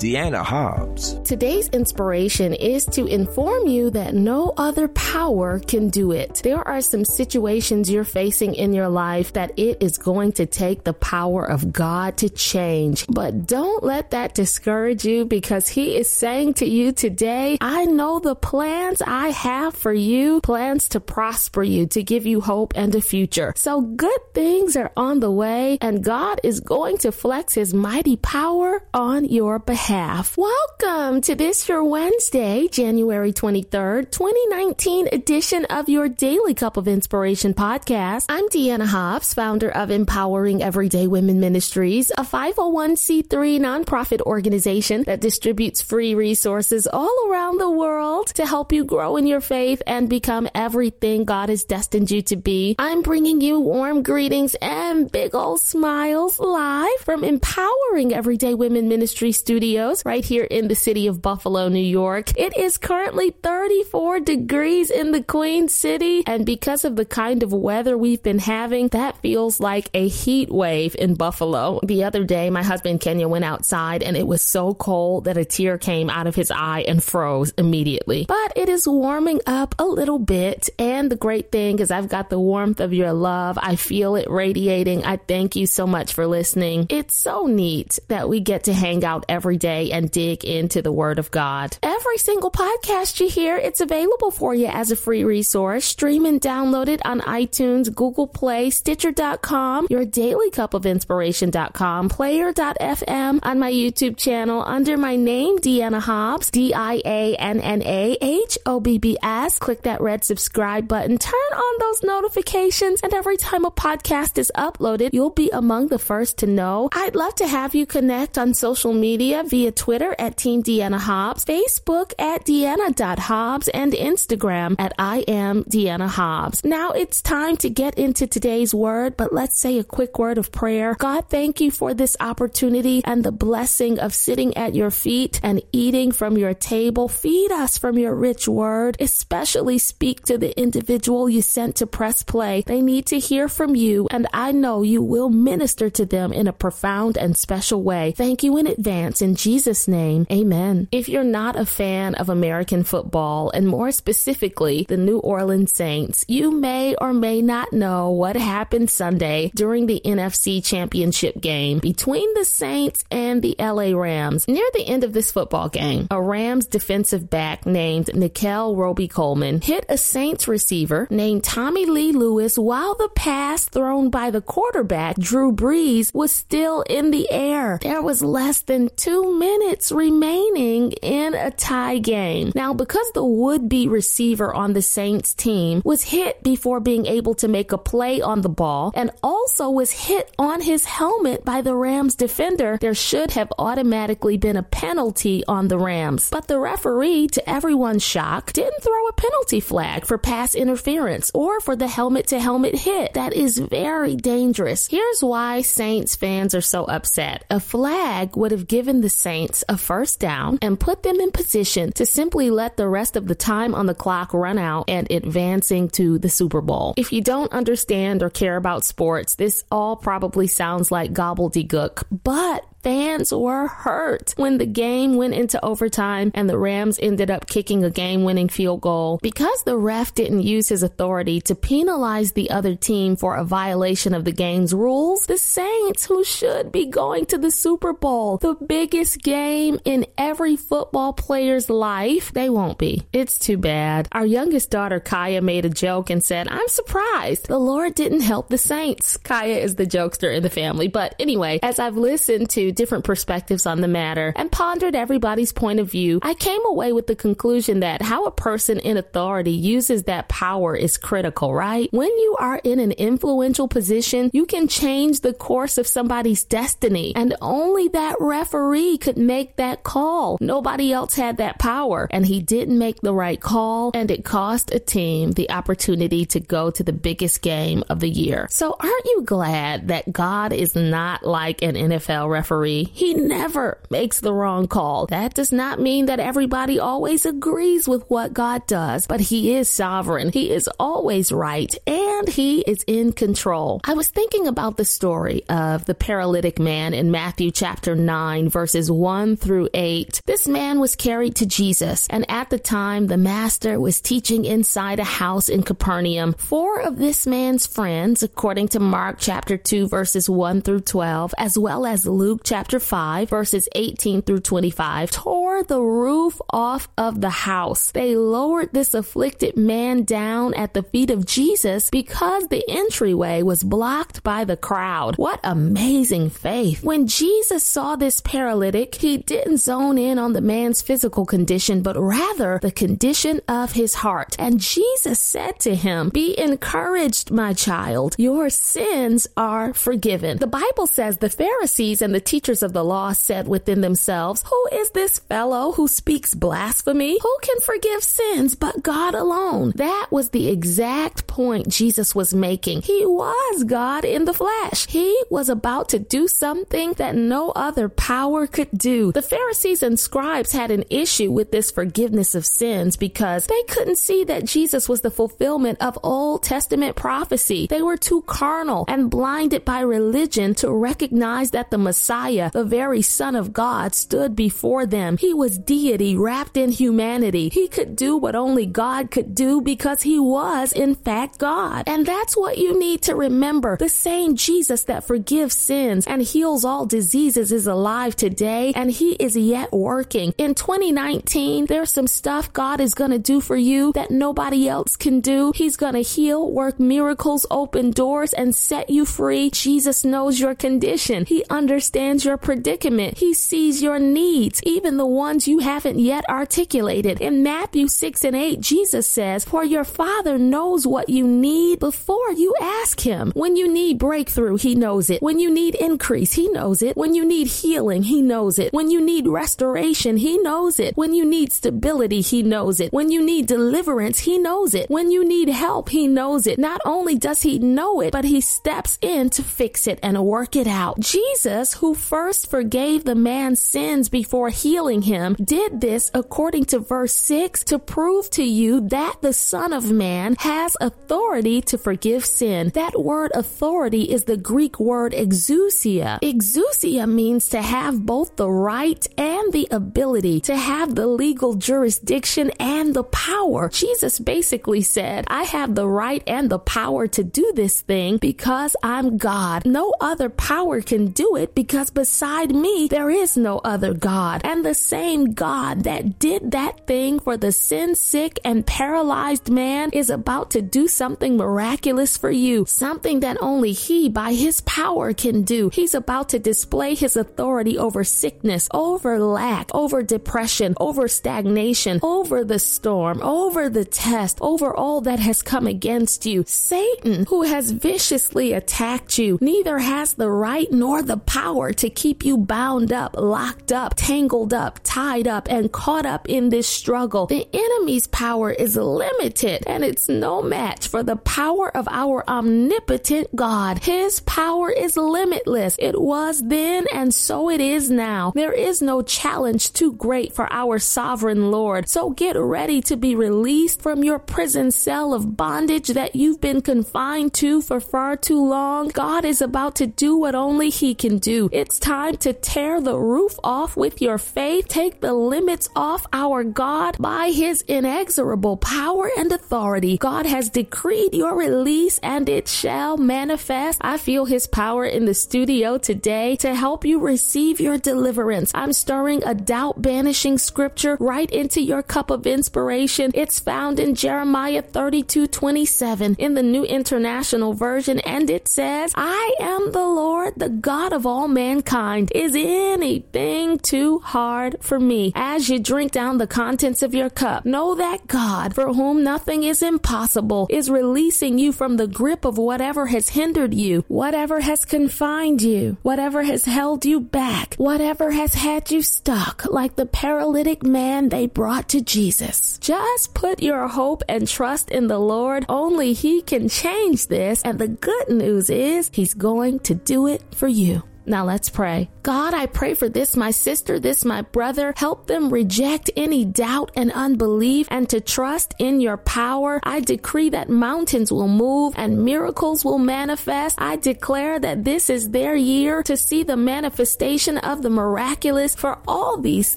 Dianna Hobbs. Today's inspiration is to inform you that no other power can do it. There are some situations you're facing in your life that it is going to take the power of God to change. But don't let that discourage you because He is saying to you today, I know the plans I have for you, plans to prosper you, to give you hope and a future. So good things are on the way and God is going to flex His mighty power on your behalf behalf. Welcome to this your Wednesday, January 23rd, 2019 edition of your Daily Cup of Inspiration podcast. I'm Dianna Hobbs, founder of Empowering Everyday Women Ministries, a 501c3 nonprofit organization that distributes free resources all around the world to help you grow in your faith and become everything God has destined you to be. I'm bringing you warm greetings and big old smiles live from Empowering Everyday Women Ministry Studio Studios right here in the city of Buffalo, New York. It is currently 34 degrees in the Queen City, and because of the kind of weather we've been having, that feels like a heat wave in Buffalo. The other day, my husband Kenya went outside and it was so cold that a tear came out of his eye and froze immediately. But it is warming up a little bit, and the great thing is I've got the warmth of your love. I feel it radiating. I thank you so much for listening. It's so neat that we get to hang out every day and dig into the Word of God. Every single podcast you hear, it's available for you as a free resource. Stream and download it on iTunes, Google Play, Stitcher.com, your daily cup of inspiration.com, player.fm, on my YouTube channel under my name, Dianna Hobbs, D I A N N A H O B B S. Click that red subscribe button, turn on those notifications, and every time a podcast is uploaded, you'll be among the first to know. I'd love to have you connect on social media via Twitter at Team Dianna Hobbs, Facebook at Dianna.Hobbs, and Instagram at I am Dianna Hobbs. Now it's time to get into today's word, but let's say a quick word of prayer. God, thank you for this opportunity and the blessing of sitting at your feet and eating from your table. Feed us from your rich word, especially speak to the individual you sent to press play. They need to hear from you, and I know you will minister to them in a profound and special way. Thank you in advance in Jesus' name, amen. If you're not a fan of American football, and more specifically, the New Orleans Saints, you may or may not know what happened Sunday during the NFC Championship game between the Saints and the LA Rams. Near the end of this football game, a Rams defensive back named Nickell Robey-Coleman hit a Saints receiver named Tommy Lee Lewis while the pass thrown by the quarterback, Drew Brees, was still in the air. There was less than two minutes remaining in a tie game. Now, because the would be receiver on the Saints team was hit before being able to make a play on the ball and also was hit on his helmet by the Rams defender, there should have automatically been a penalty on the Rams. But the referee, to everyone's shock, didn't throw a penalty flag for pass interference or for the helmet to helmet hit. That is very dangerous. Here's why Saints fans are so upset. A flag would have given the Saints a first down and put them in position to simply let the rest of the time on the clock run out and advancing to the Super Bowl. If you don't understand or care about sports, this all probably sounds like gobbledygook, but fans were hurt when the game went into overtime and the Rams ended up kicking a game winning field goal. Because the ref didn't use his authority to penalize the other team for a violation of the game's rules, the Saints, who should be going to the Super Bowl, the biggest game in every football player's life, they won't be. It's too bad. Our youngest daughter, Kaya, made a joke and said, I'm surprised the Lord didn't help the Saints. Kaya is the jokester in the family. But anyway, as I've listened to different perspectives on the matter and pondered everybody's point of view, I came away with the conclusion that how a person in authority uses that power is critical, right? When you are in an influential position, you can change the course of somebody's destiny, and only that referee could make that call. Nobody else had that power, and he didn't make the right call, and it cost a team the opportunity to go to the biggest game of the year. So, aren't you glad that God is not like an NFL referee? He never makes the wrong call. That does not mean that everybody always agrees with what God does, but he is sovereign. He is always right and he is in control. I was thinking about the story of the paralytic man in Matthew chapter 9 verses 1 through 8. This man was carried to Jesus and at the time the master was teaching inside a house in Capernaum. Four of this man's friends, according to Mark chapter 2 verses 1 through 12, as well as Luke chapter 5 verses 18 through 25, tore the roof off of the house. They lowered this afflicted man down at the feet of Jesus because the entryway was blocked by the crowd. What amazing faith. When Jesus saw this paralytic, he didn't zone in on the man's physical condition, but rather the condition of his heart. And Jesus said to him, Be encouraged, my child. Your sins are forgiven. The Bible says the Pharisees and the teachers of the law said within themselves, Who is this fellow who speaks blasphemy? Who can forgive sins but God alone? That was the exact point Jesus was making. He was God in the flesh. He was about to do something that no other power could do. The Pharisees and scribes had an issue with this forgiveness of sins because they couldn't see that Jesus was the fulfillment of Old Testament prophecy. They were too carnal and blinded by religion to recognize that the Messiah, the very Son of God, stood before them. He was deity wrapped in humanity. He could do what only God could do because he was, in fact, God. And that's what you need to remember. The same Jesus that forgives sins and heals all diseases is alive today, and he is yet working. In 2019, there's some stuff God is going to do for you that nobody else can do. He's going to heal, work miracles, open doors, and set you free. Jesus knows your condition. He understands your predicament. He sees your needs, even the ones you haven't yet articulated. In Matthew 6 and 8, Jesus says, For your Father knows what you need before you ask Him. When you need breakthrough, He knows it. When you need increase, He knows it. When you need healing, He knows it. When you need restoration, He knows it. When you need stability, He knows it. When you need deliverance, He knows it. When you need help, He knows it. Not only does He know it, but He steps in to fix it and work it out. Jesus, who first forgave the man's sins before healing him, did this according to verse 6 to prove to you that the Son of Man has authority to forgive sin. That word authority is the Greek word exousia. Exousia means to have both the right and the ability, to have the legal jurisdiction and the power. Jesus basically said, I have the right and the power to do this thing because I'm God. No other power can do it because beside me, there is no other God. And the same God that did that thing for the sin sick and paralyzed man is about to do something miraculous for you, something that only He by His power can do. He's about to display His authority over sickness, over lack, over depression, over stagnation, over the storm, over the test, over all that has come against you. Satan, who has viciously attacked you, neither has the right nor the power to keep you bound up, locked up, tangled up, tied up, and caught up in this struggle. The enemy's power is limited and it's no match for the power of our omnipotent God. His power is limitless. It was then and so it is now. There is no challenge too great for our sovereign Lord. So get ready to be released from your prison cell of bondage that you've been confined to for far too long. God is about to do what only He can do. It's time to tear the roof off with your faith, take the limits off our God by His inexorable power and authority. God has decreed your release and it shall manifest. I feel His power in the studio today to help you receive your deliverance. I'm stirring a doubt banishing scripture right into your cup of inspiration. It's found in Jeremiah 32 27 in the New International Version, and it says, I am the Lord, the God of all mankind. Is anything too hard for me? As you drink down the contents of your cup, know that God, for whom nothing is impossible, is releasing you from the grip of whatever has hindered you, whatever has confined you, whatever has held you back, whatever has had you stuck, like the paralytic man they brought to Jesus. Just put your hope and trust in the Lord. Only He can change this, and the good news is He's going to do it for you. Now let's pray. God, I pray for this, my sister, this, my brother. Help them reject any doubt and unbelief and to trust in your power. I decree that mountains will move and miracles will manifest. I declare that this is their year to see the manifestation of the miraculous. For all these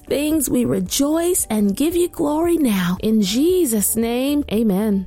things, we rejoice and give you glory now. In Jesus' name, amen.